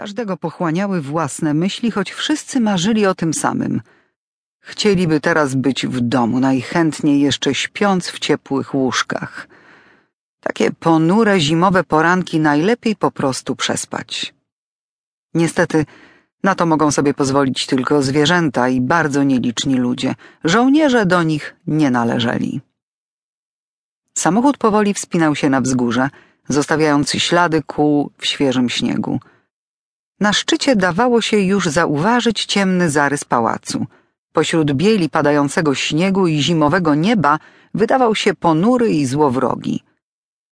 Każdego pochłaniały własne myśli, choć wszyscy marzyli o tym samym. Chcieliby teraz być w domu, najchętniej jeszcze śpiąc w ciepłych łóżkach. Takie ponure zimowe poranki najlepiej po prostu przespać. Niestety, na to mogą sobie pozwolić tylko zwierzęta i bardzo nieliczni ludzie. Żołnierze do nich nie należeli. Samochód powoli wspinał się na wzgórze, zostawiając ślady kół w świeżym śniegu. Na szczycie dawało się już zauważyć ciemny zarys pałacu. Pośród bieli padającego śniegu i zimowego nieba wydawał się ponury i złowrogi.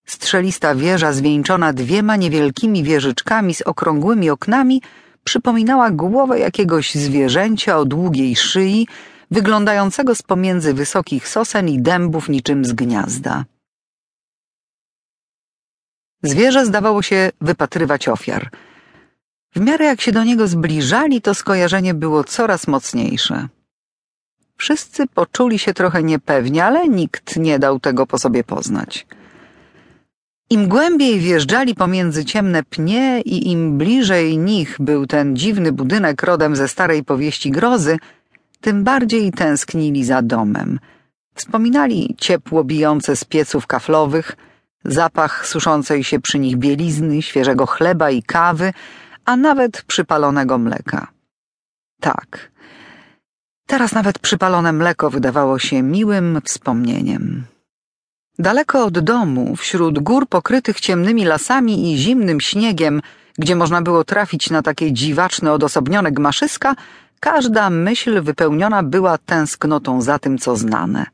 Strzelista wieża zwieńczona dwiema niewielkimi wieżyczkami z okrągłymi oknami przypominała głowę jakiegoś zwierzęcia o długiej szyi, wyglądającego z pomiędzy wysokich sosen i dębów niczym z gniazda. Zwierzę zdawało się wypatrywać ofiar. W miarę jak się do niego zbliżali, to skojarzenie było coraz mocniejsze. Wszyscy poczuli się trochę niepewnie, ale nikt nie dał tego po sobie poznać. Im głębiej wjeżdżali pomiędzy ciemne pnie i im bliżej nich był ten dziwny budynek rodem ze starej powieści grozy, tym bardziej tęsknili za domem. Wspominali ciepło bijące z pieców kaflowych, zapach suszącej się przy nich bielizny, świeżego chleba i kawy, a nawet przypalonego mleka. Tak. Teraz nawet przypalone mleko wydawało się miłym wspomnieniem. Daleko od domu, wśród gór pokrytych ciemnymi lasami i zimnym śniegiem, gdzie można było trafić na takie dziwaczne, odosobnione gmaszyska, każda myśl wypełniona była tęsknotą za tym, co znane.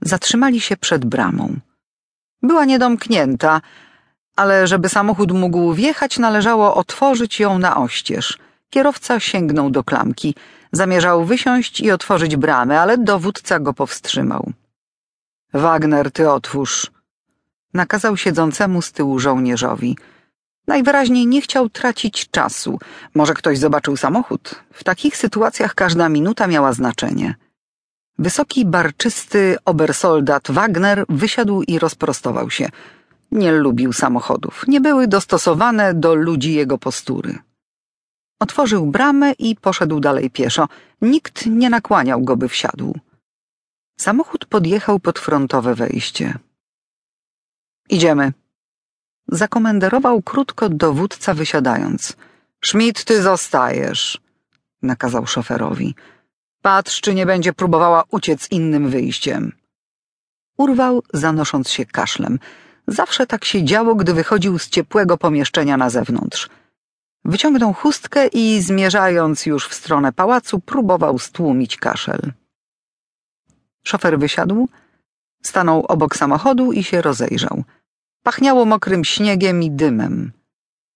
Zatrzymali się przed bramą. Była niedomknięta, ale żeby samochód mógł wjechać, należało otworzyć ją na oścież. Kierowca sięgnął do klamki. Zamierzał wysiąść i otworzyć bramę, ale dowódca go powstrzymał. Wagner, ty otwórz. Nakazał siedzącemu z tyłu żołnierzowi. Najwyraźniej nie chciał tracić czasu. Może ktoś zobaczył samochód. W takich sytuacjach każda minuta miała znaczenie. Wysoki, barczysty obersoldat Wagner wysiadł i rozprostował się. Nie lubił samochodów. Nie były dostosowane do ludzi jego postury. Otworzył bramę i poszedł dalej pieszo. Nikt nie nakłaniał go, by wsiadł. Samochód podjechał pod frontowe wejście. Idziemy. Zakomenderował krótko dowódca wysiadając. Schmidt, ty zostajesz, nakazał szoferowi. Patrz, czy nie będzie próbowała uciec innym wyjściem. Urwał, zanosząc się kaszlem. Zawsze tak się działo, gdy wychodził z ciepłego pomieszczenia na zewnątrz. Wyciągnął chustkę i, zmierzając już w stronę pałacu, próbował stłumić kaszel. Szofer wysiadł, stanął obok samochodu i się rozejrzał. Pachniało mokrym śniegiem i dymem.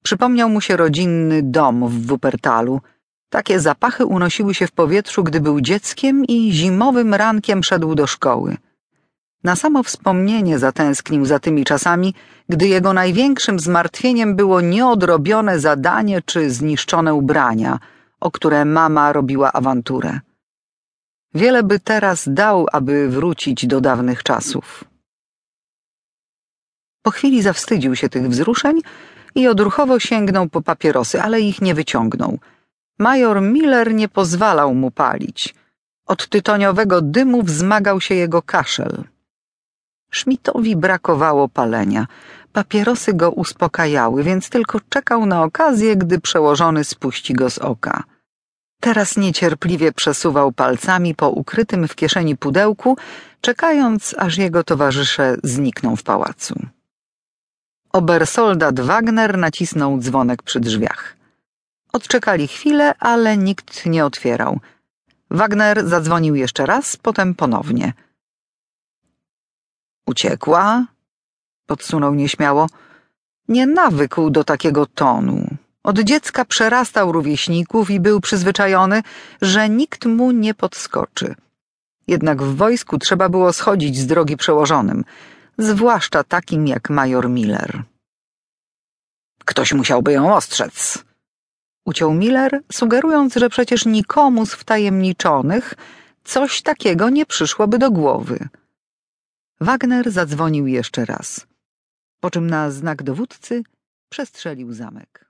Przypomniał mu się rodzinny dom w Wuppertalu. Takie zapachy unosiły się w powietrzu, gdy był dzieckiem i zimowym rankiem szedł do szkoły. Na samo wspomnienie zatęsknił za tymi czasami, gdy jego największym zmartwieniem było nieodrobione zadanie czy zniszczone ubrania, o które mama robiła awanturę. Wiele by teraz dał, aby wrócić do dawnych czasów. Po chwili zawstydził się tych wzruszeń i odruchowo sięgnął po papierosy, ale ich nie wyciągnął. Major Miller nie pozwalał mu palić. Od tytoniowego dymu wzmagał się jego kaszel. Schmidtowi brakowało palenia. Papierosy go uspokajały, więc tylko czekał na okazję, gdy przełożony spuści go z oka. Teraz niecierpliwie przesuwał palcami po ukrytym w kieszeni pudełku, czekając, aż jego towarzysze znikną w pałacu. Obersoldat Wagner nacisnął dzwonek przy drzwiach. Odczekali chwilę, ale nikt nie otwierał. Wagner zadzwonił jeszcze raz, potem ponownie. Uciekła? Podsunął nieśmiało. Nie nawykł do takiego tonu. Od dziecka przerastał rówieśników i był przyzwyczajony, że nikt mu nie podskoczy. Jednak w wojsku trzeba było schodzić z drogi przełożonym, zwłaszcza takim jak major Miller. Ktoś musiałby ją ostrzec. Uciął Miller, sugerując, że przecież nikomu z wtajemniczonych coś takiego nie przyszłoby do głowy. Wagner zadzwonił jeszcze raz, po czym na znak dowódcy przestrzelił zamek.